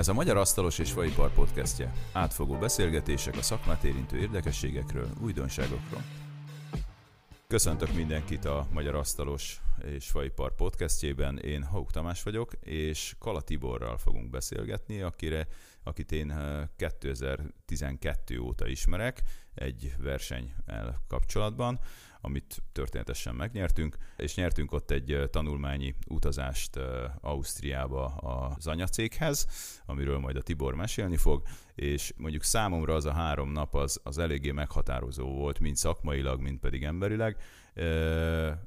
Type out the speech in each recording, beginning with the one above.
Ez a Magyar Asztalos és Faipar podcastje. Átfogó beszélgetések a szakmát érintő érdekességekről, újdonságokról. Köszöntök mindenkit a Magyar Asztalos és Faipar podcastjében. Én Hauk Tamás vagyok, és Kala Tiborral fogunk beszélgetni, akire, akit én 2012 eh, óta ismerek egy verseny kapcsolatban amit történetesen megnyertünk, és nyertünk ott egy tanulmányi utazást Ausztriába az anyacéghez, amiről majd a Tibor mesélni fog, és mondjuk számomra az a három nap az, az eléggé meghatározó volt, mind szakmailag, mind pedig emberileg,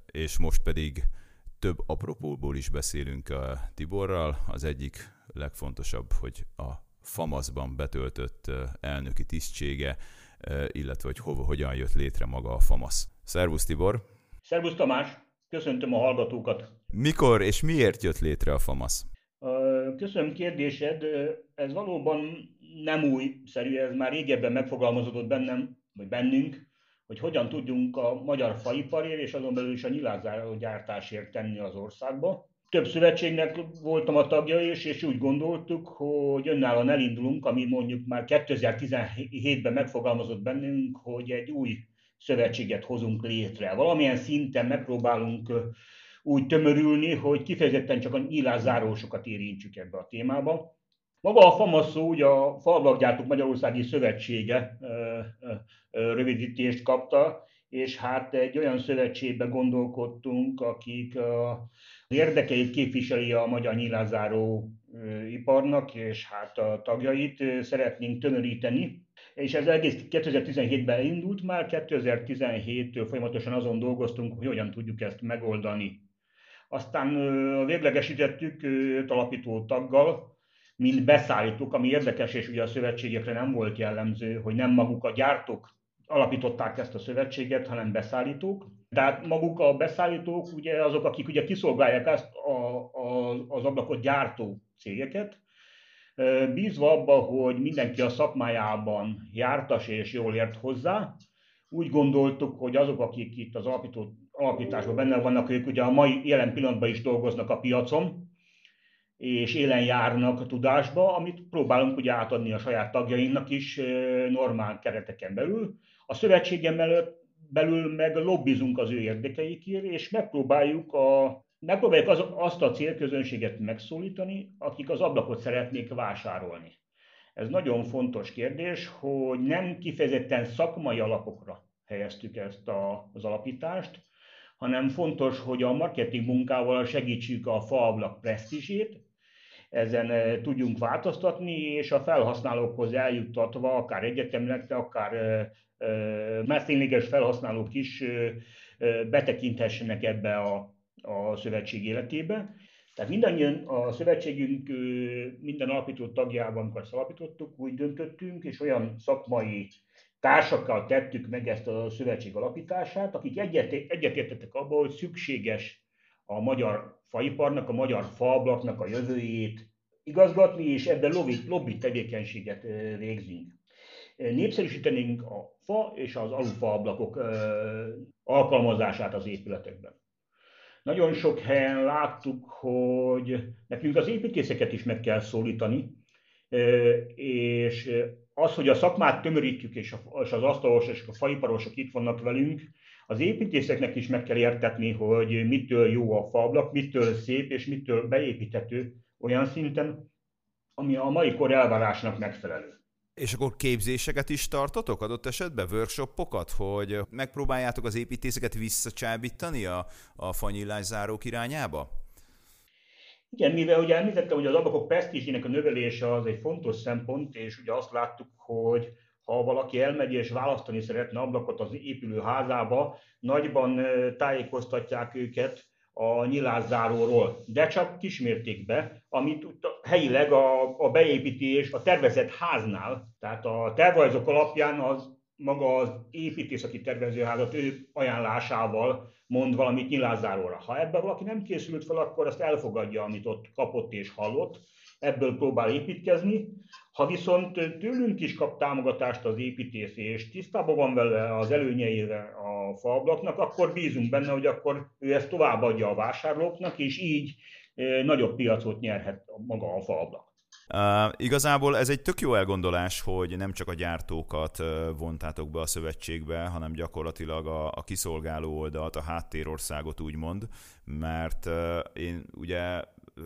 és most pedig több apropóból is beszélünk a Tiborral. Az egyik legfontosabb, hogy a FAMAS-ban betöltött elnöki tisztsége, illetve hogy hova, hogyan jött létre maga a FAMAS. Szervusz Tibor! Szervusz Tamás! Köszöntöm a hallgatókat! Mikor és miért jött létre a FAMAS? Köszönöm kérdésed. Ez valóban nem újszerű, ez már régebben megfogalmazódott bennem, vagy bennünk, hogy hogyan tudjunk a magyar faiparért és azon belül is a nyilázzáró gyártásért tenni az országba. Több szövetségnek voltam a tagja is, és úgy gondoltuk, hogy önállóan elindulunk, ami mondjuk már 2017-ben megfogalmazott bennünk, hogy egy új szövetséget hozunk létre. Valamilyen szinten megpróbálunk úgy tömörülni, hogy kifejezetten csak a nyílászárósokat érintsük ebbe a témába. Maga a FAMASZO, ugye a Falvakgyártók Magyarországi Szövetsége rövidítést kapta, és hát egy olyan szövetségbe gondolkodtunk, akik az érdekeit képviseli a magyar nyilázáró iparnak, és hát a tagjait szeretnénk tömöríteni, és ez egész 2017-ben indult már, 2017-től folyamatosan azon dolgoztunk, hogy hogyan tudjuk ezt megoldani. Aztán véglegesítettük alapító taggal, mint beszállítók, ami érdekes, és ugye a szövetségekre nem volt jellemző, hogy nem maguk a gyártók alapították ezt a szövetséget, hanem beszállítók. Tehát maguk a beszállítók ugye azok, akik ugye kiszolgálják ezt a, a, az ablakot gyártó cégeket, Bízva abba, hogy mindenki a szakmájában jártas és jól ért hozzá, úgy gondoltuk, hogy azok, akik itt az alapító, alapításban benne vannak, ők ugye a mai jelen pillanatban is dolgoznak a piacon, és élen járnak a tudásba, amit próbálunk ugye átadni a saját tagjainknak is normál kereteken belül. A szövetségem belül meg lobbizunk az ő érdekeikért, és megpróbáljuk a megpróbáljuk az, azt a célközönséget megszólítani, akik az ablakot szeretnék vásárolni. Ez nagyon fontos kérdés, hogy nem kifejezetten szakmai alapokra helyeztük ezt a, az alapítást, hanem fontos, hogy a marketing munkával segítsük a faablak presztízsét, ezen eh, tudjunk változtatni, és a felhasználókhoz eljuttatva, akár egyetemnek, akár e, más tényleges felhasználók is betekinthessenek ebbe a a szövetség életébe. Tehát mindannyian a szövetségünk minden alapító tagjában, amikor ezt alapítottuk, úgy döntöttünk, és olyan szakmai társakkal tettük meg ezt a szövetség alapítását, akik egyetértettek abban, hogy szükséges a magyar faiparnak, a magyar faablaknak a jövőjét igazgatni, és ebben lobby, lobby tevékenységet végzünk. Népszerűsítenénk a fa és az alufa ablakok alkalmazását az épületekben. Nagyon sok helyen láttuk, hogy nekünk az építészeket is meg kell szólítani, és az, hogy a szakmát tömörítjük, és az asztalos és a faiparosok itt vannak velünk, az építészeknek is meg kell értetni, hogy mitől jó a fablak, mitől szép, és mitől beépíthető olyan szinten, ami a mai kor elvárásnak megfelelő. És akkor képzéseket is tartotok adott esetben, workshopokat, hogy megpróbáljátok az építészeket visszacsábítani a, a fanyillás zárók irányába? Igen, mivel ugye említettem, hogy az ablakok presztízsének a növelése az egy fontos szempont, és ugye azt láttuk, hogy ha valaki elmegy és választani szeretne ablakot az épülő házába, nagyban tájékoztatják őket a nyilászáróról, de csak kismértékben, amit helyileg a, a beépítés a tervezett háznál, tehát a tervrajzok alapján az maga az építész, aki tervezőházat, ő ajánlásával mond valamit nyilázáróra. Ha ebben valaki nem készült fel, akkor azt elfogadja, amit ott kapott és hallott, ebből próbál építkezni. Ha viszont tőlünk is kap támogatást az építész, és tisztában van vele az előnyeire a faablaknak, akkor bízunk benne, hogy akkor ő ezt továbbadja a vásárlóknak, és így nagyobb piacot nyerhet maga a faablak. Uh, igazából ez egy tök jó elgondolás, hogy nem csak a gyártókat vontátok be a szövetségbe, hanem gyakorlatilag a, a kiszolgáló oldalt, a háttérországot úgymond, mert uh, én ugye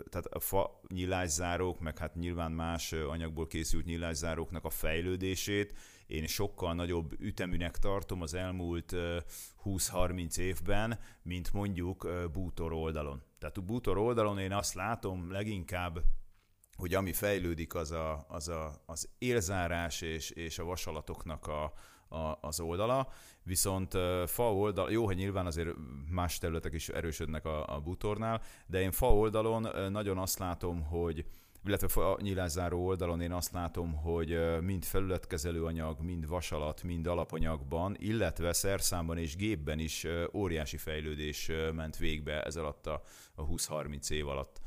tehát a fa nyilászárók, meg hát nyilván más anyagból készült nyilászáróknak a fejlődését én sokkal nagyobb üteműnek tartom az elmúlt 20-30 évben, mint mondjuk bútor oldalon. Tehát a bútor oldalon én azt látom leginkább hogy ami fejlődik, az, a, az a, az élzárás és, és a vasalatoknak a, a, az oldala, viszont fa oldal, jó, hogy nyilván azért más területek is erősödnek a, a bútornál, de én fa oldalon nagyon azt látom, hogy illetve a nyilázáró oldalon én azt látom, hogy mind felületkezelő anyag, mind vasalat, mind alapanyagban, illetve szerszámban és gépben is óriási fejlődés ment végbe ez alatt a 20-30 év alatt.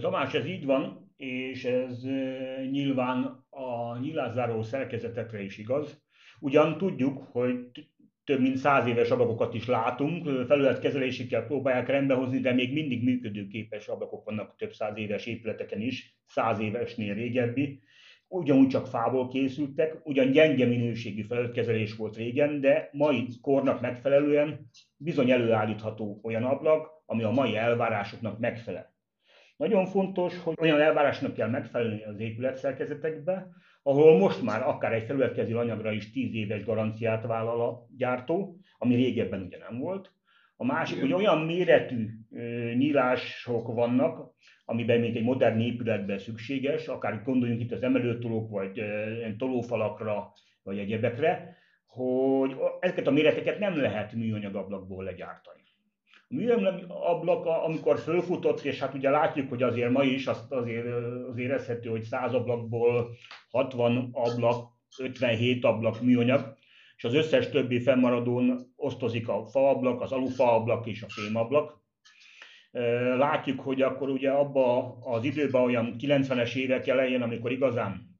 Tamás, ez így van, és ez nyilván a nyilázáró szerkezetekre is igaz. Ugyan tudjuk, hogy több mint száz éves ablakokat is látunk, felületkezelésikkel próbálják rendbehozni, de még mindig működőképes ablakok vannak több száz éves épületeken is, száz évesnél régebbi. Ugyanúgy csak fából készültek, ugyan gyenge minőségű felületkezelés volt régen, de mai kornak megfelelően bizony előállítható olyan ablak, ami a mai elvárásoknak megfelel. Nagyon fontos, hogy olyan elvárásnak kell megfelelni az épületszerkezetekbe, ahol most már akár egy felületkező anyagra is 10 éves garanciát vállal a gyártó, ami régebben ugye nem volt. A másik, hogy olyan méretű nyílások vannak, amiben még egy modern épületben szükséges, akár gondoljunk itt az emelőtolók, vagy tolófalakra, vagy egyebekre, hogy ezeket a méreteket nem lehet műanyag ablakból legyártani. A műemlem ablaka, amikor fölfutott, és hát ugye látjuk, hogy azért ma is azt azért az érezhető, hogy 100 ablakból 60 ablak, 57 ablak műanyag, és az összes többi fennmaradón osztozik a faablak, az alufaablak és a fémablak. Látjuk, hogy akkor ugye abba az időben olyan 90-es évek elején, amikor igazán,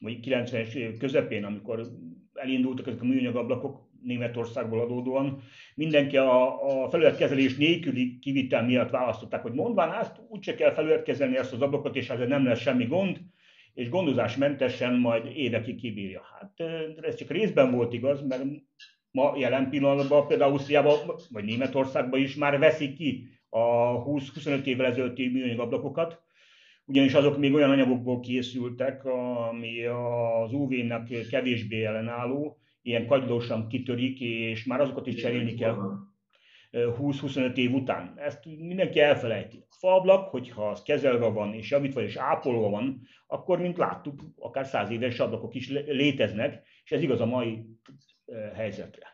vagy 90-es évek közepén, amikor elindultak ezek a műanyag ablakok, Németországból adódóan. Mindenki a, a felületkezelés nélküli kivitel miatt választották, hogy mondván ezt úgyse kell felületkezelni ezt az ablakot, és ezzel nem lesz semmi gond, és gondozásmentesen majd évekig kibírja. Hát ez csak részben volt igaz, mert ma jelen pillanatban például Ausztriában vagy Németországban is már veszik ki a 20-25 évvel ezelőtti műanyag ablakokat, ugyanis azok még olyan anyagokból készültek, ami az UV-nek kevésbé ellenálló, ilyen kagylósan kitörik, és már azokat is cserélni kell 20-25 év után. Ezt mindenki elfelejti. A faablak, hogyha az kezelve van, és javítva és ápolva van, akkor, mint láttuk, akár száz éves ablakok is léteznek, és ez igaz a mai helyzetre.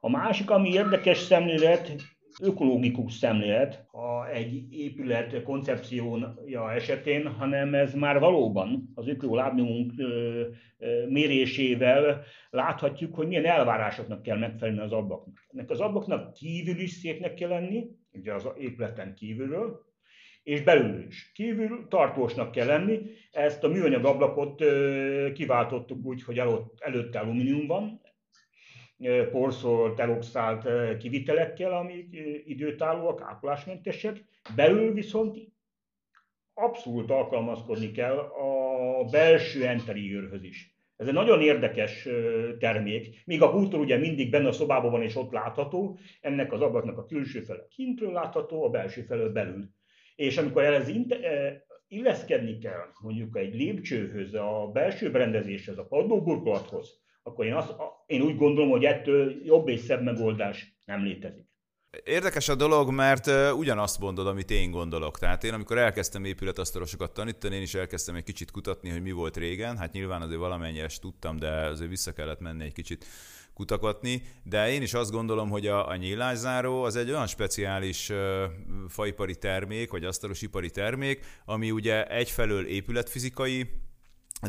A másik, ami érdekes szemlélet, ökológikus szemlélet a egy épület koncepciója esetén, hanem ez már valóban az ökolábnyomunk mérésével láthatjuk, hogy milyen elvárásoknak kell megfelelni az ablaknak. Ennek az ablaknak kívül is szépnek kell lenni, ugye az épületen kívülről, és belül is. Kívül tartósnak kell lenni. Ezt a műanyag ablakot kiváltottuk úgy, hogy előtte alumínium van, porszolt, eloxált kivitelekkel, amik időtállóak, ápolásmentesek. Belül viszont abszolút alkalmazkodni kell a belső interiőrhöz is. Ez egy nagyon érdekes termék. Míg a bútor ugye mindig benne a szobában van és ott látható, ennek az ablaknak a külső fele kintről látható, a belső felől belül. És amikor ez illeszkedni kell mondjuk egy lépcsőhöz, a belső berendezéshez, a padlóburkolathoz, akkor én, azt, én úgy gondolom, hogy ettől jobb és szebb megoldás nem létezik. Érdekes a dolog, mert ugyanazt mondod, amit én gondolok. Tehát én, amikor elkezdtem épületasztalosokat tanítani, én is elkezdtem egy kicsit kutatni, hogy mi volt régen. Hát nyilván azért valamennyire tudtam, de azért vissza kellett menni egy kicsit kutakatni, de én is azt gondolom, hogy a, a nyílászáró az egy olyan speciális uh, faipari termék, vagy asztalosipari termék, ami ugye egyfelől épületfizikai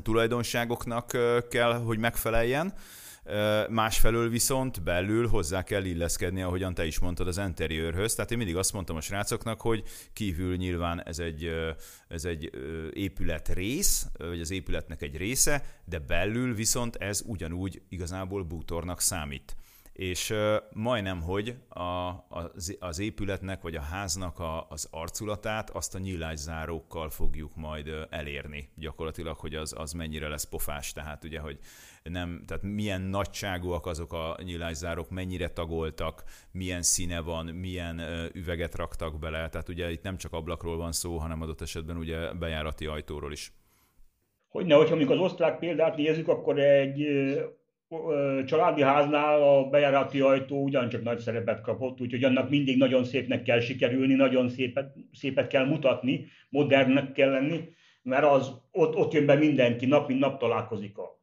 tulajdonságoknak kell, hogy megfeleljen, másfelől viszont belül hozzá kell illeszkedni, ahogyan te is mondtad, az interiőrhöz. Tehát én mindig azt mondtam a srácoknak, hogy kívül nyilván ez egy, ez egy épület rész, vagy az épületnek egy része, de belül viszont ez ugyanúgy igazából bútornak számít. És majdnem, hogy a, az, az épületnek vagy a háznak a, az arculatát azt a nyílászárókkal fogjuk majd elérni. Gyakorlatilag, hogy az, az mennyire lesz pofás, tehát ugye, hogy nem, tehát milyen nagyságúak azok a nyílászárók, mennyire tagoltak, milyen színe van, milyen üveget raktak bele, tehát ugye itt nem csak ablakról van szó, hanem adott esetben ugye bejárati ajtóról is. Hogyne, hogyha mondjuk az osztrák példát nézzük, akkor egy családi háznál a bejárati ajtó ugyancsak nagy szerepet kapott, úgyhogy annak mindig nagyon szépnek kell sikerülni, nagyon szépet, szépet kell mutatni, modernnek kell lenni, mert az, ott, ott jön be mindenki, nap mint nap találkozik a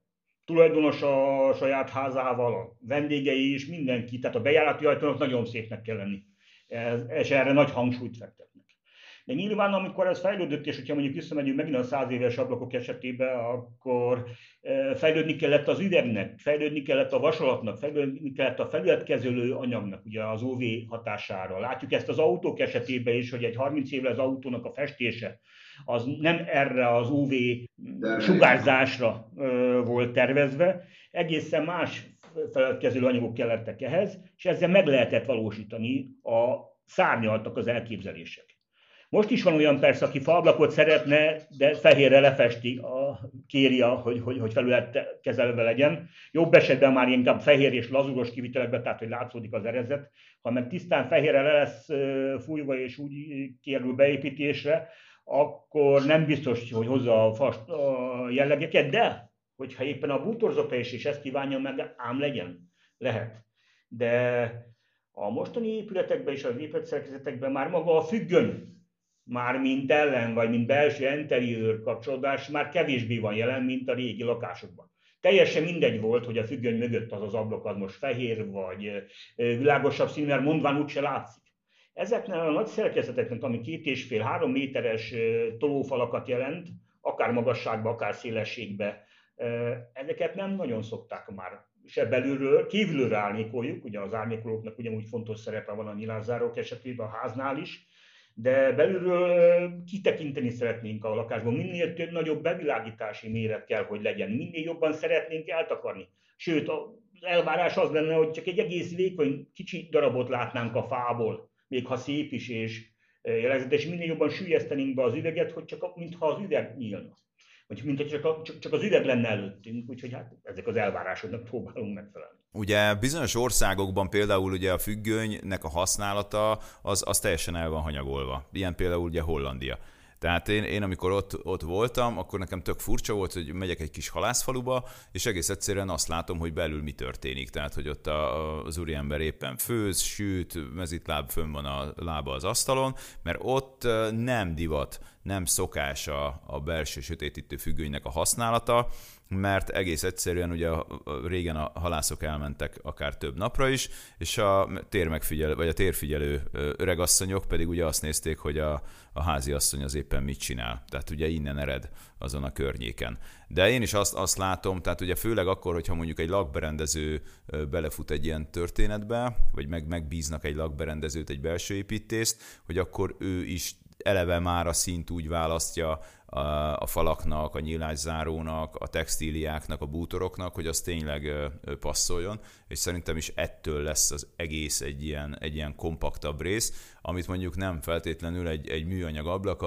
tulajdonos a saját házával, a vendégei is, mindenki, tehát a bejárati ajtónak nagyon szépnek kell lenni. Ez, és erre nagy hangsúlyt fektet. De nyilván, amikor ez fejlődött, és hogyha mondjuk visszamegyünk megint a száz éves ablakok esetében, akkor e, fejlődni kellett az üvegnek, fejlődni kellett a vasalatnak, fejlődni kellett a felületkezelő anyagnak, ugye az UV hatására. Látjuk ezt az autók esetében is, hogy egy 30 évvel az autónak a festése, az nem erre az UV sugárzásra volt tervezve, egészen más felületkezelő anyagok kellettek ehhez, és ezzel meg lehetett valósítani a szárnyaltak az elképzelések. Most is van olyan persze, aki faablakot szeretne, de fehérre lefesti, a, kéri, hogy, hogy, hogy felület kezelve legyen. Jobb esetben már inkább fehér és lazuros kivitelekben, tehát hogy látszódik az erezet. Ha meg tisztán fehérre le lesz fújva és úgy kerül beépítésre, akkor nem biztos, hogy hozza a, fast, a jellegeket, de hogyha éppen a bútorzata is, ezt kívánja meg, ám legyen, lehet. De a mostani épületekben és az épületszerkezetekben már maga a függön már mint ellen, vagy mint belső interiőr kapcsolódás már kevésbé van jelen, mint a régi lakásokban. Teljesen mindegy volt, hogy a függöny mögött az az ablak az most fehér, vagy világosabb színű, mert mondván úgyse látszik. Ezeknél a nagy szerkezeteknek, ami két és fél, három méteres tolófalakat jelent, akár magasságba, akár szélességbe, ezeket nem nagyon szokták már se belülről, kívülről árnyékoljuk, ugye az árnyékolóknak ugyanúgy fontos szerepe van a nyilázzárok esetében, a háznál is, de belülről kitekinteni szeretnénk a lakásban. Minél több nagyobb bevilágítási méret kell, hogy legyen. Minél jobban szeretnénk eltakarni. Sőt, az elvárás az lenne, hogy csak egy egész vékony kicsi darabot látnánk a fából, még ha szép is és jellegzetes, minél jobban sűjesztenénk be az üveget, hogy csak mintha az üveg nyílna. Vagy mint hogy csak, a, csak, csak az üveg lenne előttünk, úgyhogy hát ezek az elvárásoknak próbálunk megfelelni. Ugye bizonyos országokban például ugye a függönynek a használata az, az teljesen el van hanyagolva. Ilyen például ugye Hollandia. Tehát én, én amikor ott, ott voltam, akkor nekem tök furcsa volt, hogy megyek egy kis halászfaluba, és egész egyszerűen azt látom, hogy belül mi történik. Tehát, hogy ott a, az úriember éppen főz, süt, mezitláb fönn van a lába az asztalon, mert ott nem divat, nem szokás a, a belső sötétítő függönynek a használata, mert egész egyszerűen ugye régen a halászok elmentek akár több napra is, és a térmegfigyelő, vagy a térfigyelő öregasszonyok pedig ugye azt nézték, hogy a, a házi asszony az éppen mit csinál. Tehát ugye innen ered azon a környéken. De én is azt, azt látom, tehát ugye főleg akkor, hogyha mondjuk egy lakberendező belefut egy ilyen történetbe, vagy meg, megbíznak egy lakberendezőt, egy belső építést, hogy akkor ő is eleve már a szint úgy választja a falaknak, a nyílászárónak, a textíliáknak, a bútoroknak, hogy az tényleg passzoljon, és szerintem is ettől lesz az egész egy ilyen, egy ilyen kompaktabb rész, amit mondjuk nem feltétlenül egy, egy műanyag ablak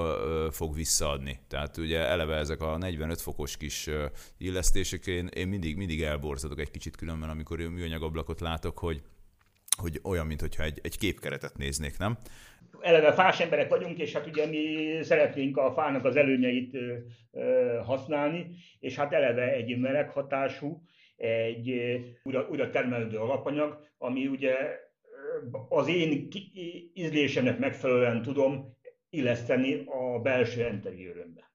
fog visszaadni. Tehát ugye eleve ezek a 45 fokos kis illesztések, én, én mindig, mindig elborzadok egy kicsit különben, amikor műanyag ablakot látok, hogy, hogy olyan, mintha egy, egy képkeretet néznék, nem? Eleve fás emberek vagyunk, és hát ugye mi szeretnénk a fának az előnyeit használni, és hát eleve egy meleg hatású, egy újra, újra termelődő alapanyag, ami ugye az én ízlésemnek megfelelően tudom illeszteni a belső interiőrömbe.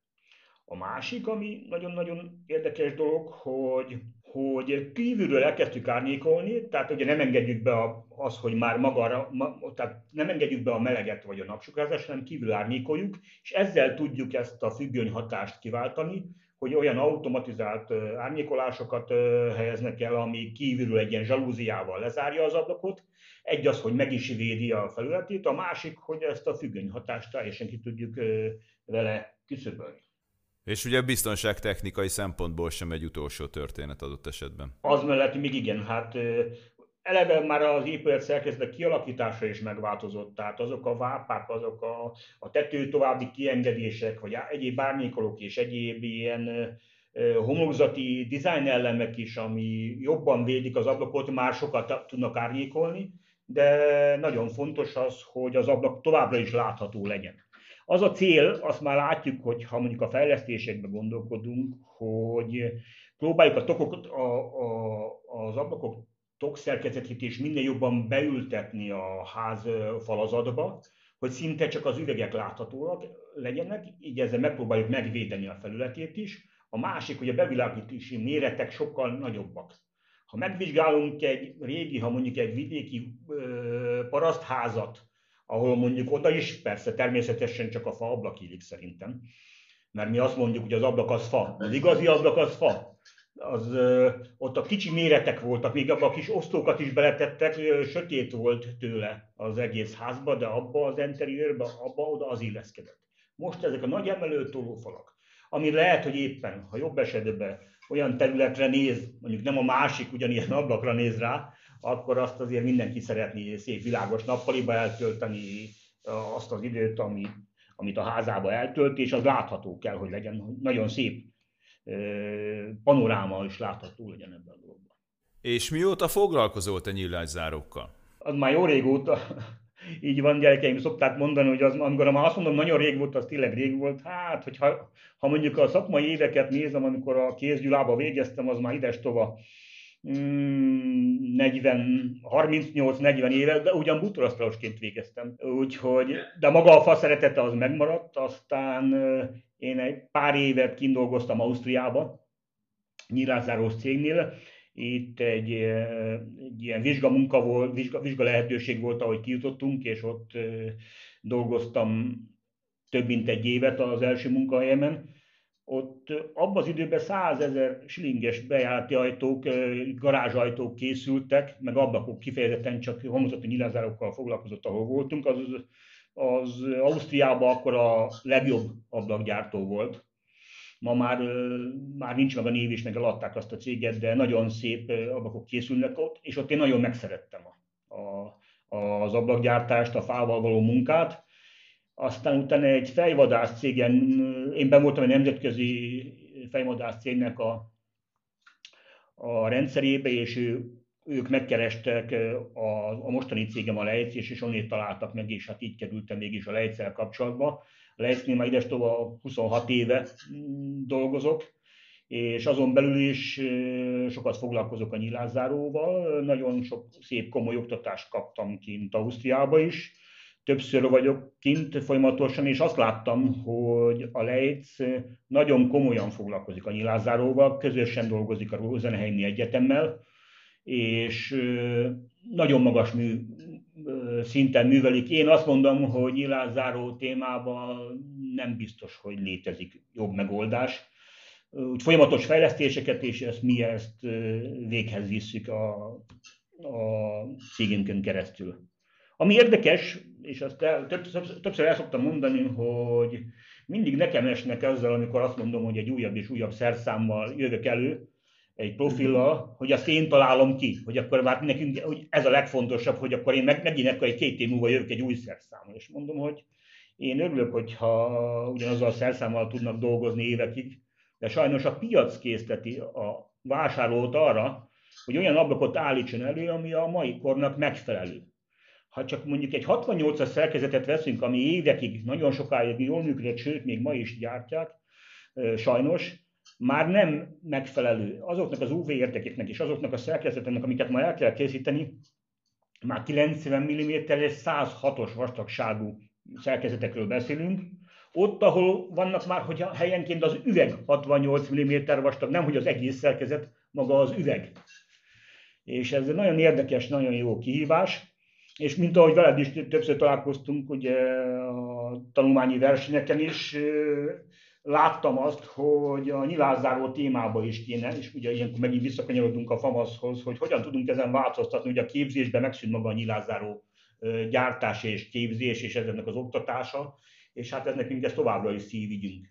A másik, ami nagyon-nagyon érdekes dolog, hogy hogy kívülről elkezdtük árnyékolni, tehát ugye nem engedjük be az, hogy már maga, ma, tehát nem engedjük be a meleget vagy a napsugárzást, hanem kívül árnyékoljuk, és ezzel tudjuk ezt a függöny hatást kiváltani, hogy olyan automatizált árnyékolásokat helyeznek el, ami kívülről egy ilyen zsalúziával lezárja az ablakot. Egy az, hogy meg is védi a felületét, a másik, hogy ezt a függöny hatást teljesen ki tudjuk vele küszöbölni. És ugye biztonság technikai szempontból sem egy utolsó történet adott esetben. Az mellett még igen, hát eleve már az épület szerkezet kialakítása is megváltozott, tehát azok a vápák, azok a, a tető további kiengedések, vagy egyéb árnyékolók és egyéb ilyen homlokzati design elemek is, ami jobban védik az ablakot, már sokat tudnak árnyékolni, de nagyon fontos az, hogy az ablak továbbra is látható legyen. Az a cél, azt már látjuk, hogy ha mondjuk a fejlesztésekbe gondolkodunk, hogy próbáljuk a tokok, a, a, az ablakok tokszerkezetét is minél jobban beültetni a ház falazatba, hogy szinte csak az üvegek láthatóak legyenek, így ezzel megpróbáljuk megvédeni a felületét is. A másik, hogy a bevilágítási méretek sokkal nagyobbak. Ha megvizsgálunk egy régi, ha mondjuk egy vidéki ö, parasztházat, ahol mondjuk oda is, persze természetesen csak a fa ablak illik szerintem, mert mi azt mondjuk, hogy az ablak az fa, az igazi ablak az fa. Az, ö, ott a kicsi méretek voltak, még abban a kis osztókat is beletettek, ö, sötét volt tőle az egész házba, de abba az interiőrbe, abba oda az illeszkedett. Most ezek a nagy emelő tolófalak, ami lehet, hogy éppen, ha jobb esetben olyan területre néz, mondjuk nem a másik ugyanilyen ablakra néz rá, akkor azt azért mindenki szeretné szép világos nappaliba eltölteni azt az időt, ami, amit a házába eltölt, és az látható kell, hogy legyen nagyon szép panoráma is látható legyen ebben a dologban. És mióta foglalkozol te nyílászárókkal? Az már jó régóta, így van, gyerekeim, szokták mondani, hogy az, amikor már azt mondom, nagyon rég volt, az tényleg rég volt. Hát, hogyha ha mondjuk a szakmai éveket nézem, amikor a kézgyulába végeztem, az már ides tova 40, 38-40 éve, de ugyan bútorasztalosként végeztem. Úgyhogy, de maga a fa szeretete az megmaradt, aztán én egy pár évet kindolgoztam Ausztriába, nyílászárós cégnél, itt egy, egy ilyen vizsgamunka volt, vizsga, vizsga lehetőség volt, ahogy kijutottunk, és ott dolgoztam több mint egy évet az első munkahelyemen. Ott abban az időben százezer silinges bejárati ajtók, garázsajtók készültek, meg ablakok kifejezetten csak homlokzati nyilázárokkal foglalkozott, ahol voltunk. Az, az Ausztriában akkor a legjobb ablakgyártó volt, Ma már, már nincs meg a név is, meg eladták azt a céget, de nagyon szép ablakok készülnek ott, és ott én nagyon megszerettem a, a, az ablakgyártást, a fával való munkát. Aztán utána egy fejvadász cégen, én ben voltam egy nemzetközi fejvadász cégnek a, a rendszerébe, és ő, ők megkerestek a, a mostani cégem a lejtszés, és onnét találtak meg, és hát így kerültem mégis a lejtszel kapcsolatba. Lejsznél már ides 26 éve mm, dolgozok, és azon belül is sokat foglalkozok a nyilázáróval. Nagyon sok szép komoly oktatást kaptam kint Ausztriába is. Többször vagyok kint folyamatosan, és azt láttam, hogy a Lejc nagyon komolyan foglalkozik a nyilázáróval, közösen dolgozik a Rosenheimi Egyetemmel, és nagyon magas mű, szinten művelik. Én azt mondom, hogy nyilázzáró témában nem biztos, hogy létezik jobb megoldás. Úgy folyamatos fejlesztéseket, és ezt mi ezt véghez visszük a, a cégünkön keresztül. Ami érdekes, és azt el, többször, többször el szoktam mondani, hogy mindig nekem esnek ezzel, amikor azt mondom, hogy egy újabb és újabb szerszámmal jövök elő, egy profillal, hogy azt én találom ki, hogy akkor már nekünk hogy ez a legfontosabb, hogy akkor én meg, megint akkor egy két év múlva jövök egy új szerszámmal. És mondom, hogy én örülök, hogyha ugyanazzal a szerszámmal tudnak dolgozni évekig, de sajnos a piac készteti a vásárlót arra, hogy olyan ablakot állítson elő, ami a mai kornak megfelelő. Ha csak mondjuk egy 68-as szerkezetet veszünk, ami évekig, nagyon sokáig jól működött, sőt, még ma is gyártják, sajnos, már nem megfelelő azoknak az UV értékeknek és azoknak a szerkezeteknek, amiket ma el kell készíteni, már 90 mm-es 106-os vastagságú szerkezetekről beszélünk, ott, ahol vannak már, hogy helyenként az üveg 68 mm vastag, nem hogy az egész szerkezet, maga az üveg. És ez egy nagyon érdekes, nagyon jó kihívás, és mint ahogy veled is többször találkoztunk ugye a tanulmányi versenyeken is, láttam azt, hogy a nyilázzáró témába is kéne, és ugye ilyenkor megint visszakanyarodunk a famaszhoz, hogy hogyan tudunk ezen változtatni, hogy a képzésben megszűnt maga a nyilázzáró gyártás és képzés, és ezeknek az oktatása, és hát ez nekünk ezt továbbra is szívügyünk.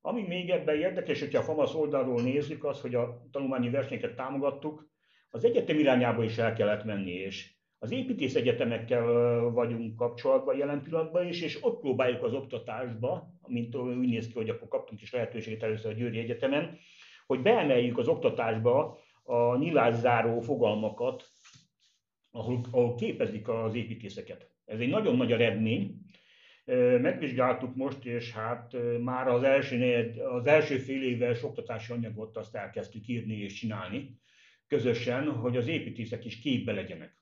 Ami még ebben érdekes, hogyha a FAMASZ oldalról nézzük, az, hogy a tanulmányi versenyeket támogattuk, az egyetem irányába is el kellett menni, és az építész egyetemekkel vagyunk kapcsolatban jelen pillanatban is, és ott próbáljuk az oktatásba, mint úgy néz ki, hogy akkor kaptunk is lehetőséget először a Győri Egyetemen, hogy beemeljük az oktatásba a nyilászáró fogalmakat, ahol, ahol képezik az építészeket. Ez egy nagyon nagy eredmény. Megvizsgáltuk most, és hát már az első, az első fél éves oktatási anyagot azt elkezdtük írni és csinálni közösen, hogy az építészek is képbe legyenek.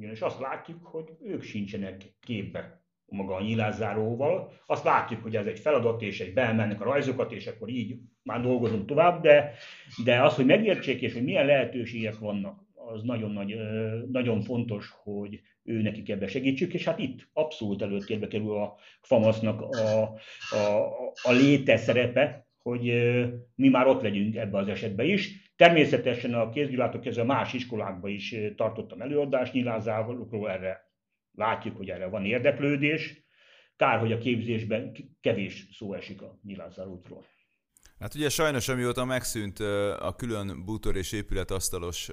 És azt látjuk, hogy ők sincsenek képbe maga a nyilázáróval. Azt látjuk, hogy ez egy feladat, és egy beemelnek a rajzokat, és akkor így már dolgozunk tovább, de, de az, hogy megértsék, és hogy milyen lehetőségek vannak, az nagyon, nagy, nagyon fontos, hogy ő nekik ebbe segítsük, és hát itt abszolút előttérbe kerül a FAMASZ-nak a, a, a léte szerepe, hogy mi már ott legyünk ebbe az esetben is. Természetesen a kézgyűlátok a más iskolákban is tartottam előadást nyilázálókról, erre látjuk, hogy erre van érdeklődés. Kár, hogy a képzésben kevés szó esik a nyilázárókról. Hát ugye sajnos, amióta megszűnt a külön bútor és épületasztalos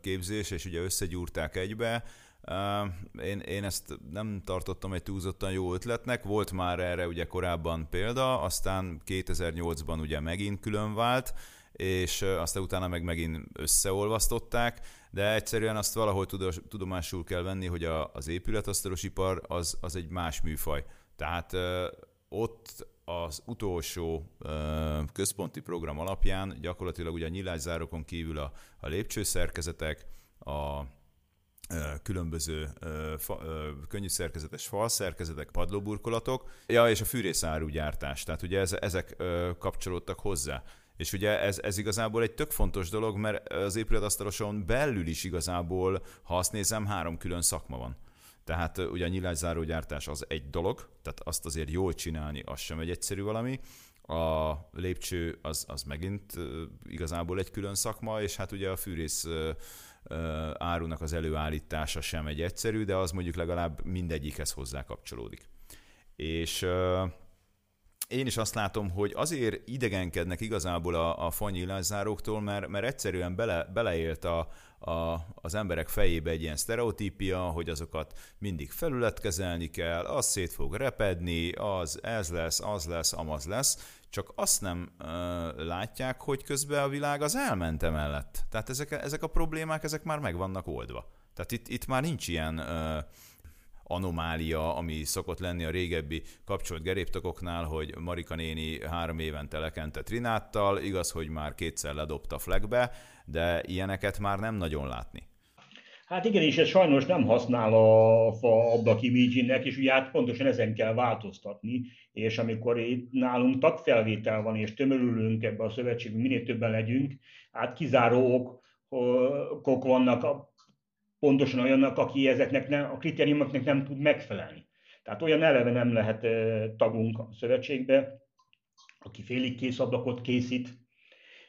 képzés, és ugye összegyúrták egybe, én, én ezt nem tartottam egy túlzottan jó ötletnek, volt már erre ugye korábban példa, aztán 2008-ban ugye megint külön vált, és aztán utána meg megint összeolvasztották, de egyszerűen azt valahogy tudomásul kell venni, hogy a, az épületasztalos ipar az, az egy más műfaj. Tehát ott az utolsó központi program alapján gyakorlatilag ugye a nyilászárókon kívül a, a lépcsőszerkezetek, a különböző könnyű szerkezetes falszerkezetek, padlóburkolatok, ja, és a fűrészárugyártás, tehát ugye ez, ezek kapcsolódtak hozzá. És ugye ez, ez igazából egy tök fontos dolog, mert az épületasztaloson belül is igazából, ha azt nézem, három külön szakma van. Tehát ugye a nyilászárógyártás az egy dolog, tehát azt azért jól csinálni, az sem egy egyszerű valami. A lépcső az, az megint igazából egy külön szakma, és hát ugye a fűrész árunak az előállítása sem egy egyszerű, de az mondjuk legalább mindegyikhez hozzá kapcsolódik. És én is azt látom, hogy azért idegenkednek igazából a, a fanyillászáróktól, mert, mert egyszerűen bele, beleélt a, a, az emberek fejébe egy ilyen sztereotípia, hogy azokat mindig felületkezelni kell, az szét fog repedni, az ez lesz, az lesz, amaz lesz, csak azt nem uh, látják, hogy közben a világ az elment mellett. Tehát ezek, ezek a problémák, ezek már meg vannak oldva. Tehát itt, itt már nincs ilyen uh, anomália, ami szokott lenni a régebbi kapcsolt geréptokoknál, hogy Marika néni három évente lekente Trináttal, igaz, hogy már kétszer ledobta flagbe, de ilyeneket már nem nagyon látni. Hát igen, és ez sajnos nem használ a fa ablak image és ugye hát pontosan ezen kell változtatni, és amikor itt nálunk tagfelvétel van, és tömörülünk ebbe a szövetségbe, minél többen legyünk, hát kizáró okok vannak pontosan olyannak, aki ezeknek nem, a kritériumoknak nem tud megfelelni. Tehát olyan eleve nem lehet tagunk a szövetségbe, aki félig kész ablakot készít,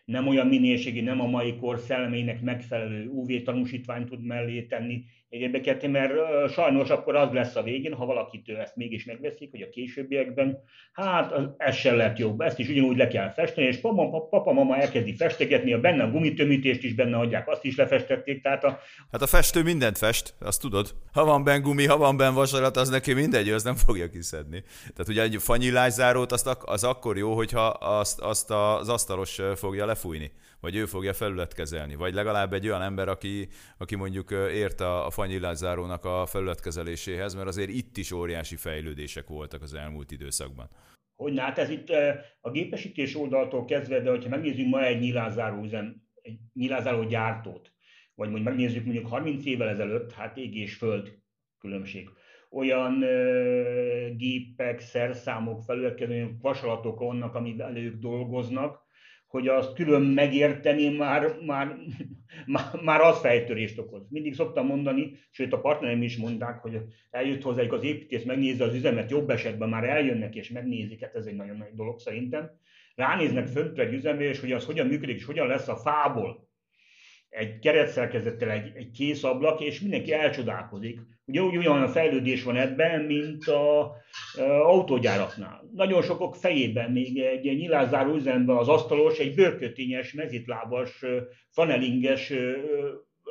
nem olyan minőségi, nem a mai kor szellemének megfelelő UV tanúsítványt tud mellé tenni, egyébként, mert sajnos akkor az lesz a végén, ha valakitől ezt mégis megveszik, hogy a későbbiekben, hát ez sem lett jobb, ezt is ugyanúgy le kell festeni, és papa, papa mama elkezdi festegetni, a benne a gumitömítést is benne adják, azt is lefestették. Tehát a... Hát a festő mindent fest, azt tudod. Ha van benne gumi, ha van benne vasarat, az neki mindegy, az nem fogja kiszedni. Tehát ugye egy fanyillászárót azt az akkor jó, hogyha azt, azt az asztalos fogja lefújni, vagy ő fogja felületkezelni, vagy legalább egy olyan ember, aki, aki mondjuk ért a, a fanyillászárónak a felületkezeléséhez, mert azért itt is óriási fejlődések voltak az elmúlt időszakban. Hogy hát ez itt a gépesítés oldaltól kezdve, de hogyha megnézzük ma egy nyilázáró üzem, egy nyilázáró gyártót, vagy mondjuk megnézzük mondjuk 30 évvel ezelőtt, hát ég és föld különbség. Olyan ö, gépek, szerszámok, felületkező vasalatok vannak, amivel ők dolgoznak, hogy azt külön megérteni már, már, már, az fejtörést okoz. Mindig szoktam mondani, sőt a partnereim is mondták, hogy eljött hozzájuk az építész, megnézze az üzemet, jobb esetben már eljönnek és megnézik, hát ez egy nagyon nagy dolog szerintem. Ránéznek föntre egy üzemre, és hogy az hogyan működik, és hogyan lesz a fából egy keretszerkezettel egy, egy kész ablak, és mindenki elcsodálkozik. Ugye úgy olyan fejlődés van ebben, mint a, a autógyáraknál. Nagyon sokok fejében még egy, nyilázáró üzemben az asztalos, egy bőrkötényes, mezitlábas, fanelinges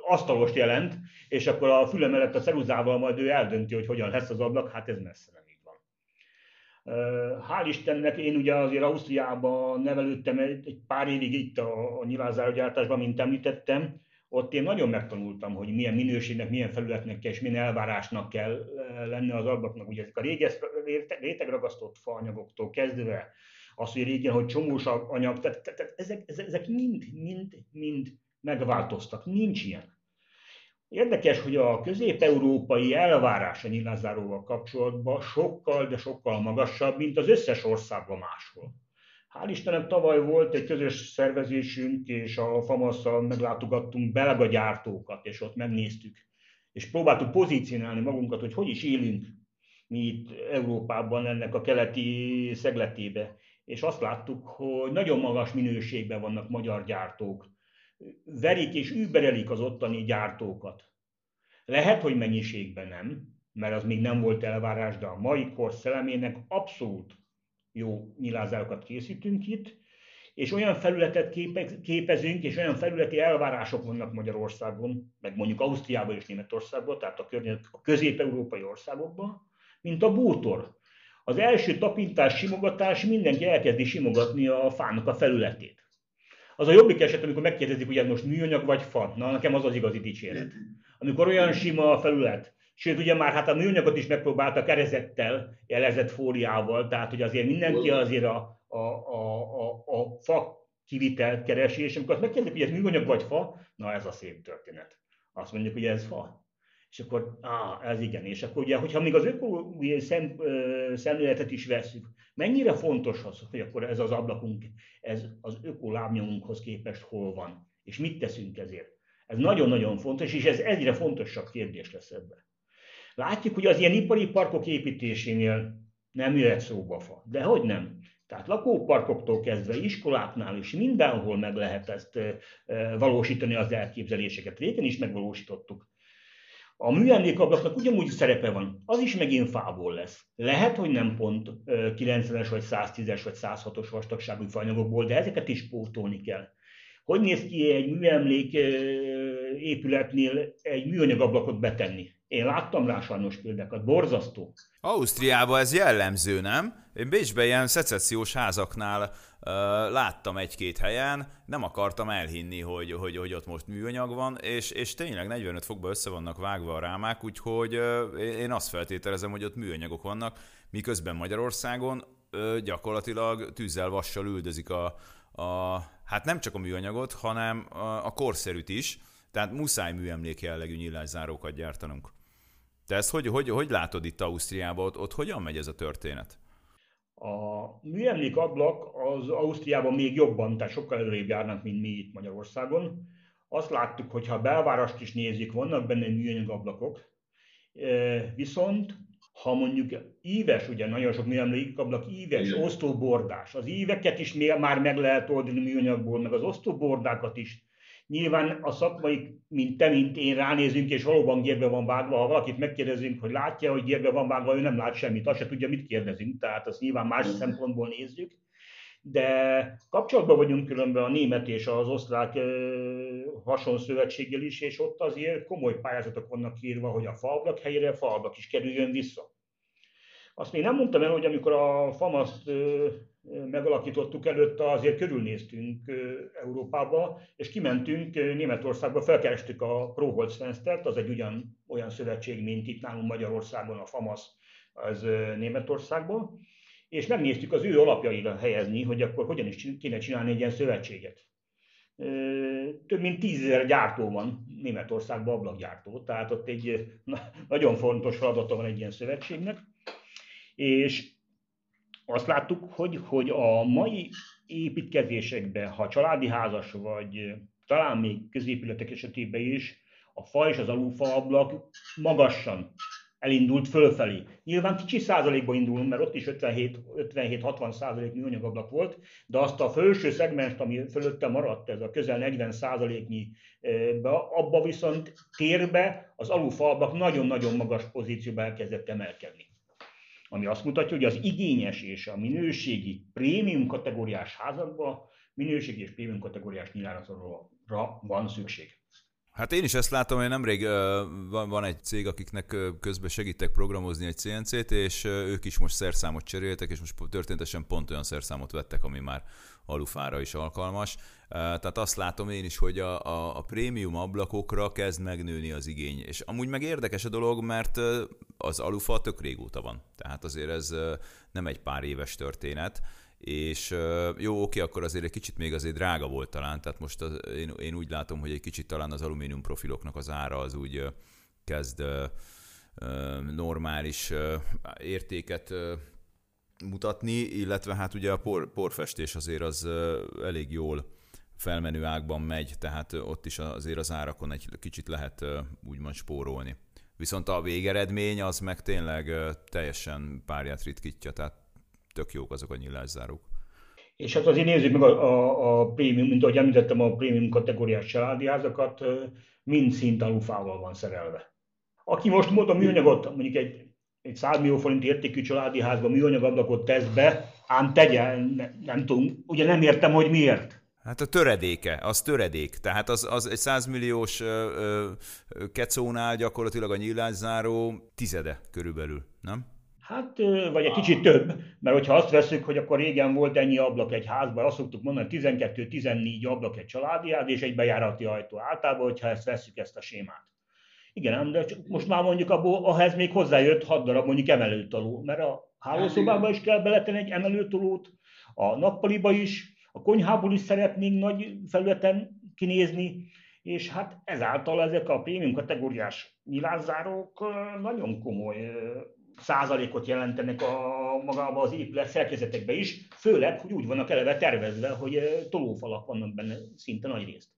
asztalost jelent, és akkor a füle mellett a ceruzával majd ő eldönti, hogy hogyan lesz az ablak, hát ez messze nem így van. Hál' Istennek én ugye azért Ausztriában nevelődtem egy pár évig itt a, a nyilázárogyártásban, mint említettem, ott én nagyon megtanultam, hogy milyen minőségnek, milyen felületnek és milyen elvárásnak kell lenne az ablaknak. Ugye ezek a réges rétegragasztott faanyagoktól kezdve, az, hogy régen, hogy csomós anyag, tehát, tehát ezek, ezek mind, mind, mind megváltoztak. Nincs ilyen. Érdekes, hogy a közép-európai elvárás a nyilázáróval kapcsolatban sokkal, de sokkal magasabb, mint az összes országban máshol. Hál' Istennek tavaly volt egy közös szervezésünk, és a FAMASZ-szal meglátogattunk belga gyártókat, és ott megnéztük, és próbáltuk pozícionálni magunkat, hogy hogy is élünk mi itt Európában ennek a keleti szegletébe. És azt láttuk, hogy nagyon magas minőségben vannak magyar gyártók. Verik és überelik az ottani gyártókat. Lehet, hogy mennyiségben nem, mert az még nem volt elvárás, de a mai kor szellemének abszolút jó nyilázárokat készítünk itt, és olyan felületet képezünk, és olyan felületi elvárások vannak Magyarországon, meg mondjuk Ausztriában és Németországban, tehát a, a közép-európai országokban, mint a bútor. Az első tapintás, simogatás, mindenki elkezdi simogatni a fának a felületét. Az a jobbik eset, amikor megkérdezik, hogy ez most műanyag vagy fa, na nekem az az igazi dicséret. Amikor olyan sima a felület, Sőt, ugye már hát a műanyagot is megpróbálta kerezettel, jelezett fóliával, tehát hogy azért mindenki azért a, a, a, a, a fa kivitelt keresi, és amikor azt megkérdezik, hogy ez műanyag vagy fa, na ez a szép történet. Azt mondjuk, hogy ez fa. És akkor, á, ez igen. És akkor ugye, hogyha még az ökológiai szem, szemléletet is veszük, mennyire fontos az, hogy akkor ez az ablakunk, ez az ökolábnyomunkhoz képest hol van, és mit teszünk ezért. Ez nagyon-nagyon fontos, és ez egyre fontosabb kérdés lesz ebben. Látjuk, hogy az ilyen ipari parkok építésénél nem jöhet szóba fa. De hogy nem? Tehát lakóparkoktól kezdve iskoláknál is mindenhol meg lehet ezt valósítani az elképzeléseket. Régen is megvalósítottuk. A műemlékablaknak ugyanúgy szerepe van, az is megint fából lesz. Lehet, hogy nem pont 90-es, vagy 110-es, vagy 106-os vastagságú fanyagokból, de ezeket is pótolni kell. Hogy néz ki egy műemlék épületnél egy műanyag ablakot betenni? Én láttam rá sajnos példákat, borzasztó. Ausztriában ez jellemző, nem? Én Bécsben ilyen szecessziós házaknál uh, láttam egy-két helyen, nem akartam elhinni, hogy, hogy, hogy ott most műanyag van, és, és tényleg 45 fokba össze vannak vágva a rámák, úgyhogy uh, én azt feltételezem, hogy ott műanyagok vannak, miközben Magyarországon uh, gyakorlatilag tűzzel, vassal üldözik a, a, hát nem csak a műanyagot, hanem a, a korszerűt is, tehát muszáj műemlék jellegű nyílászárókat gyártanunk. Te ezt hogy, hogy, hogy látod itt Ausztriában, ott, ott hogyan megy ez a történet? A műemlék ablak az Ausztriában még jobban, tehát sokkal előrébb járnak, mint mi itt Magyarországon. Azt láttuk, hogy ha a belvárost is nézik, vannak benne műanyag ablakok, viszont ha mondjuk íves, ugye nagyon sok műemlék ablak íves, Igen. osztóbordás, az íveket is már meg lehet oldani műanyagból, meg az osztóbordákat is Nyilván a szakmai, mint te, mint én ránézünk, és valóban gérbe van vágva. Ha valakit megkérdezünk, hogy látja, hogy gérbe van vágva, ő nem lát semmit, azt se tudja, mit kérdezünk. Tehát azt nyilván más szempontból nézzük. De kapcsolatban vagyunk különben a német és az osztrák hason szövetséggel is, és ott azért komoly pályázatok vannak írva, hogy a falvak helyére falvak is kerüljön vissza. Azt még nem mondtam el, hogy amikor a FAMASzt megalakítottuk előtte, azért körülnéztünk Európába, és kimentünk Németországba, felkerestük a Proholzfenstert, az egy ugyan olyan szövetség, mint itt nálunk Magyarországon a FAMASZ, az Németországban, és megnéztük az ő alapjaira helyezni, hogy akkor hogyan is kéne csinálni egy ilyen szövetséget. Több mint tízezer gyártó van Németországban, ablakgyártó, tehát ott egy nagyon fontos feladata van egy ilyen szövetségnek. És azt láttuk, hogy, hogy a mai építkezésekben, ha családi házas vagy, talán még középületek esetében is, a fa és az alulfa ablak magasan elindult fölfelé. Nyilván kicsi százalékban indulunk, mert ott is 57-60 százalék műanyagablak volt, de azt a felső szegmest, ami fölötte maradt, ez a közel 40 százaléknyi, abba viszont térbe az alulfa ablak nagyon-nagyon magas pozícióba elkezdett emelkedni ami azt mutatja, hogy az igényes és a minőségi prémium kategóriás házakban minőségi és prémium kategóriás nyilázatra van szükség. Hát én is ezt látom, hogy nemrég van, van egy cég, akiknek közben segítek programozni egy CNC-t, és ők is most szerszámot cseréltek, és most történetesen pont olyan szerszámot vettek, ami már alufára is alkalmas. Tehát azt látom én is, hogy a, a, a prémium ablakokra kezd megnőni az igény. És amúgy meg érdekes a dolog, mert az alufa tök régóta van. Tehát azért ez nem egy pár éves történet és jó, oké, akkor azért egy kicsit még azért drága volt talán, tehát most az, én, én úgy látom, hogy egy kicsit talán az alumínium profiloknak az ára az úgy kezd normális értéket mutatni, illetve hát ugye a por, porfestés azért az elég jól felmenő ágban megy, tehát ott is azért az árakon egy kicsit lehet úgymond spórolni. Viszont a végeredmény az meg tényleg teljesen párját ritkítja, tehát tök jók azok a nyilászárók. És hát azért nézzük meg a, a, a prémium, mint ahogy említettem, a prémium kategóriás családi házakat, mind szint alufával van szerelve. Aki most a műanyagot, mondjuk egy, egy 100 millió forint értékű családi házban műanyagablakot tesz be, ám tegye, ne, nem tudom, ugye nem értem, hogy miért. Hát a töredéke, az töredék. Tehát az, az egy 100 milliós kecónál gyakorlatilag a nyílászáró tizede körülbelül, nem? Hát, vagy egy kicsit több, mert hogyha azt veszük, hogy akkor régen volt ennyi ablak egy házban, azt szoktuk mondani, 12-14 ablak egy családi ház, és egy bejárati ajtó. Általában, hogyha ezt veszük, ezt a sémát. Igen, de most már mondjuk abból, ahhez még hozzájött 6 darab mondjuk emelőtoló, mert a hálószobába is kell beletenni egy emelőtolót, a nappaliba is, a konyhából is szeretnénk nagy felületen kinézni, és hát ezáltal ezek a prémium kategóriás nyilászárók nagyon komoly százalékot jelentenek a magába az épület szerkezetekbe is, főleg, hogy úgy vannak eleve tervezve, hogy tolófalak vannak benne szinte nagy részt.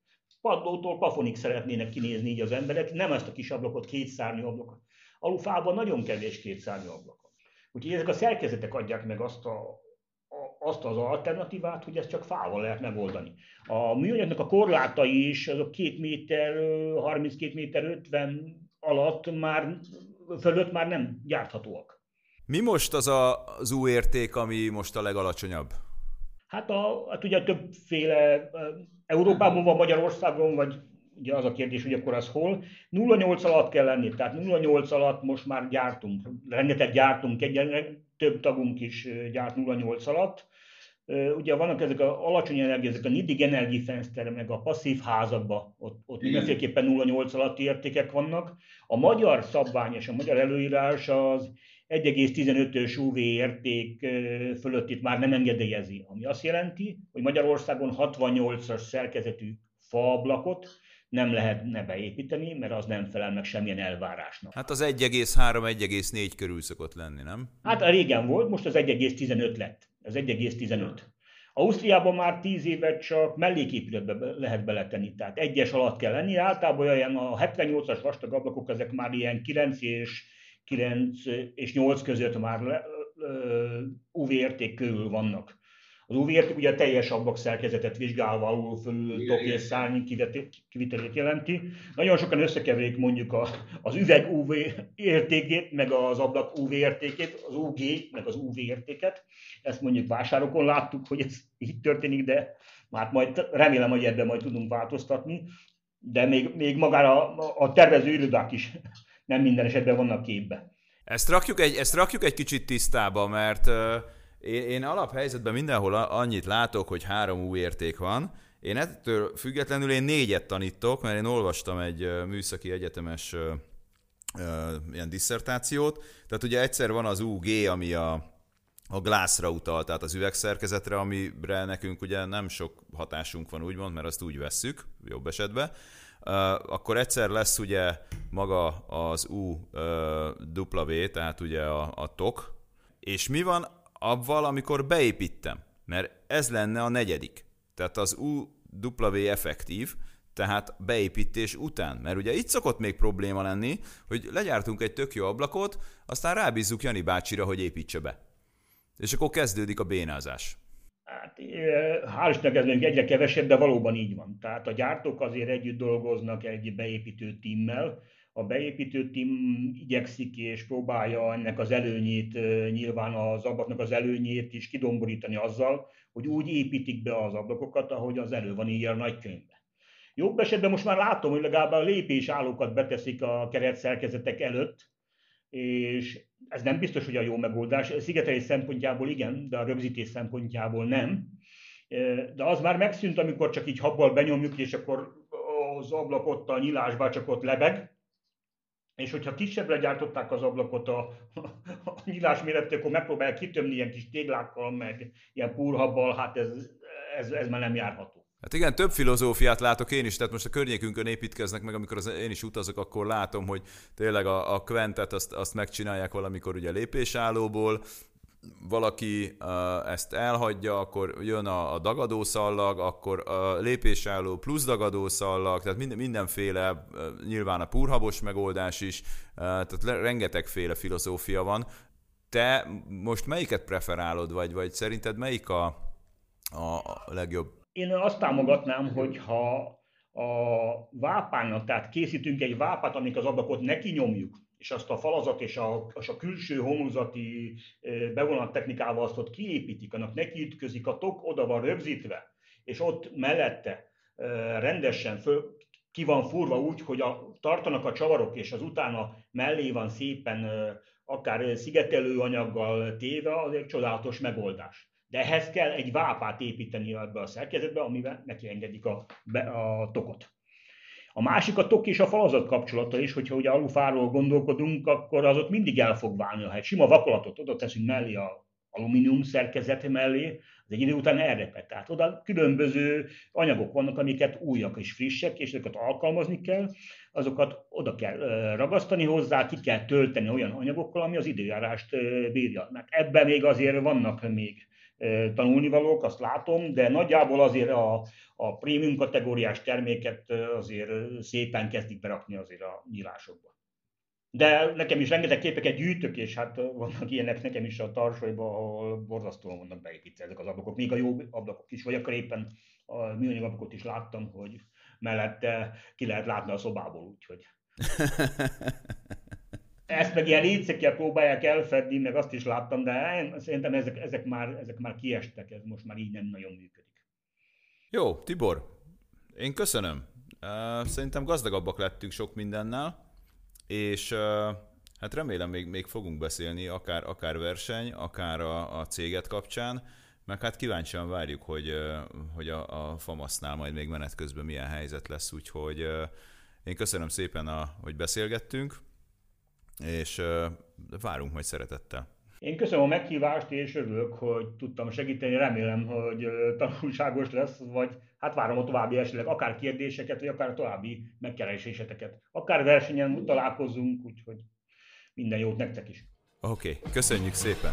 Padlótól plafonig szeretnének kinézni így az emberek, nem ezt a kis ablakot, kétszárnyú ablakot. Alufában nagyon kevés kétszárnyú ablak. Úgyhogy ezek a szerkezetek adják meg azt a azt az alternatívát, hogy ezt csak fával lehet megoldani. A műanyagnak a korlátai is, azok 2 méter, 32 méter 50 alatt már, fölött már nem gyárthatóak. Mi most az a, az új érték, ami most a legalacsonyabb? Hát, a, hát ugye többféle Európában van, Magyarországon, vagy ugye az a kérdés, hogy akkor az hol. 0,8 alatt kell lenni, tehát 0,8 alatt most már gyártunk, rengeteg gyártunk, egy, több tagunk is gyárt 0,8 alatt. Ugye vannak ezek a alacsony energia, ezek a nidig energiefenster, meg a passzív házakban, ott, ott mindenféleképpen 0,8 alatti értékek vannak. A magyar szabvány és a magyar előírás az 1,15-ös UV érték fölött itt már nem engedélyezi, ami azt jelenti, hogy Magyarországon 68-as szerkezetű faablakot nem lehetne beépíteni, mert az nem felel meg semmilyen elvárásnak. Hát az 1,3-1,4 körül szokott lenni, nem? Hát a régen volt, most az 1,15 lett. Ez 1,15. Ausztriában már 10 évet csak melléképületbe lehet beletenni, tehát egyes alatt kell lenni. Általában olyan a 78-as vastag ablakok, ezek már ilyen 9 és 9 és 8 között már UV érték körül vannak. Az UV érték ugye a teljes szerkezetet vizsgálva alul fölül tok és szárny kivitelét jelenti. Nagyon sokan összekeverik mondjuk a, az üveg UV értékét, meg az ablak UV értékét, az UG, meg az UV értéket. Ezt mondjuk vásárokon láttuk, hogy ez így történik, de már majd remélem, hogy ebben majd tudunk változtatni. De még, még magára a, a tervező irodák is nem minden esetben vannak képbe. Ezt rakjuk egy, ezt rakjuk egy kicsit tisztába, mert uh én, én alaphelyzetben mindenhol annyit látok, hogy három új érték van. Én ettől függetlenül én négyet tanítok, mert én olvastam egy műszaki egyetemes ilyen disszertációt. Tehát ugye egyszer van az UG, ami a, a glászra utal, tehát az üvegszerkezetre, amire nekünk ugye nem sok hatásunk van úgymond, mert azt úgy vesszük, jobb esetben. Uh, akkor egyszer lesz ugye maga az UW, tehát ugye a, a TOK, és mi van avval, amikor beépítem, mert ez lenne a negyedik. Tehát az UW effektív, tehát beépítés után. Mert ugye itt szokott még probléma lenni, hogy legyártunk egy tök jó ablakot, aztán rábízzuk Jani bácsira, hogy építse be. És akkor kezdődik a bénázás. Hát, hál' ez még egyre kevesebb, de valóban így van. Tehát a gyártók azért együtt dolgoznak egy beépítő tímmel, a beépítő tím igyekszik és próbálja ennek az előnyét, nyilván az ablaknak az előnyét is kidomborítani azzal, hogy úgy építik be az ablakokat, ahogy az elő van írja a nagykönyvbe. Jobb esetben most már látom, hogy legalább a lépésállókat beteszik a keret szerkezetek előtt, és ez nem biztos, hogy a jó megoldás. Szigetelés szempontjából igen, de a rögzítés szempontjából nem. De az már megszűnt, amikor csak így habbal benyomjuk, és akkor az ablak ott a nyilásba csak ott lebeg, és hogyha kisebbre gyártották az ablakot a, a nyilás méretű, akkor megpróbálják kitömni ilyen kis téglákkal, meg ilyen púrhabbal, hát ez, ez, ez már nem járható. Hát igen, több filozófiát látok én is, tehát most a környékünkön építkeznek meg, amikor az, én is utazok, akkor látom, hogy tényleg a, a Quentet azt, azt megcsinálják valamikor ugye lépésállóból, valaki ezt elhagyja, akkor jön a, a dagadószallag, akkor a lépésálló plusz dagadószallag, tehát minden, mindenféle, nyilván a purhabos megoldás is, tehát rengetegféle filozófia van. Te most melyiket preferálod, vagy, vagy szerinted melyik a, a legjobb? Én azt támogatnám, hogyha a vápának, tehát készítünk egy vápát, amik az ablakot neki nyomjuk, és azt a falazat és a, és a külső homlokzati bevonat technikával azt ott kiépítik, annak neki ütközik a tok, oda van rögzítve, és ott mellette rendesen föl, ki van furva úgy, hogy a, tartanak a csavarok, és az utána mellé van szépen akár szigetelő anyaggal téve, az egy csodálatos megoldás. De ehhez kell egy vápát építeni ebbe a szerkezetbe, amivel neki engedik a, a tokot. A másik a tok és a falazat kapcsolata is, hogyha ugye alufáról gondolkodunk, akkor az ott mindig el fog válni. Ha egy sima vakolatot oda teszünk mellé a alumínium szerkezet mellé, az egy idő után elrepet. Tehát oda különböző anyagok vannak, amiket újak és frissek, és ezeket alkalmazni kell, azokat oda kell ragasztani hozzá, ki kell tölteni olyan anyagokkal, ami az időjárást bírja. Mert ebben még azért vannak még tanulnivalók, azt látom, de nagyjából azért a, a prémium kategóriás terméket azért szépen kezdik berakni azért a nyílásokba. De nekem is rengeteg képeket gyűjtök, és hát vannak ilyenek nekem is a tarsolyban, ahol borzasztóan vannak beépítve ezek az ablakok, még a jó ablakok is, vagy akkor éppen a műanyag ablakot is láttam, hogy mellette ki lehet látni a szobából, úgyhogy. Ezt meg ilyen létszekkel próbálják elfedni, meg azt is láttam, de én szerintem ezek, ezek, már, ezek már kiestek, ez most már így nem nagyon működik. Jó, Tibor, én köszönöm. Szerintem gazdagabbak lettünk sok mindennel, és hát remélem még, még fogunk beszélni, akár, akár verseny, akár a, a céget kapcsán, meg hát kíváncsian várjuk, hogy, hogy a, a FAMASZ-nál majd még menet közben milyen helyzet lesz, úgyhogy én köszönöm szépen, a, hogy beszélgettünk, és várunk majd szeretettel. Én köszönöm a meghívást, és örülök, hogy tudtam segíteni. Remélem, hogy tanulságos lesz, vagy hát várom a további esetleg akár kérdéseket, vagy akár további megkereséseteket. Akár versenyen találkozunk, úgyhogy minden jót nektek is. Oké, okay, köszönjük szépen!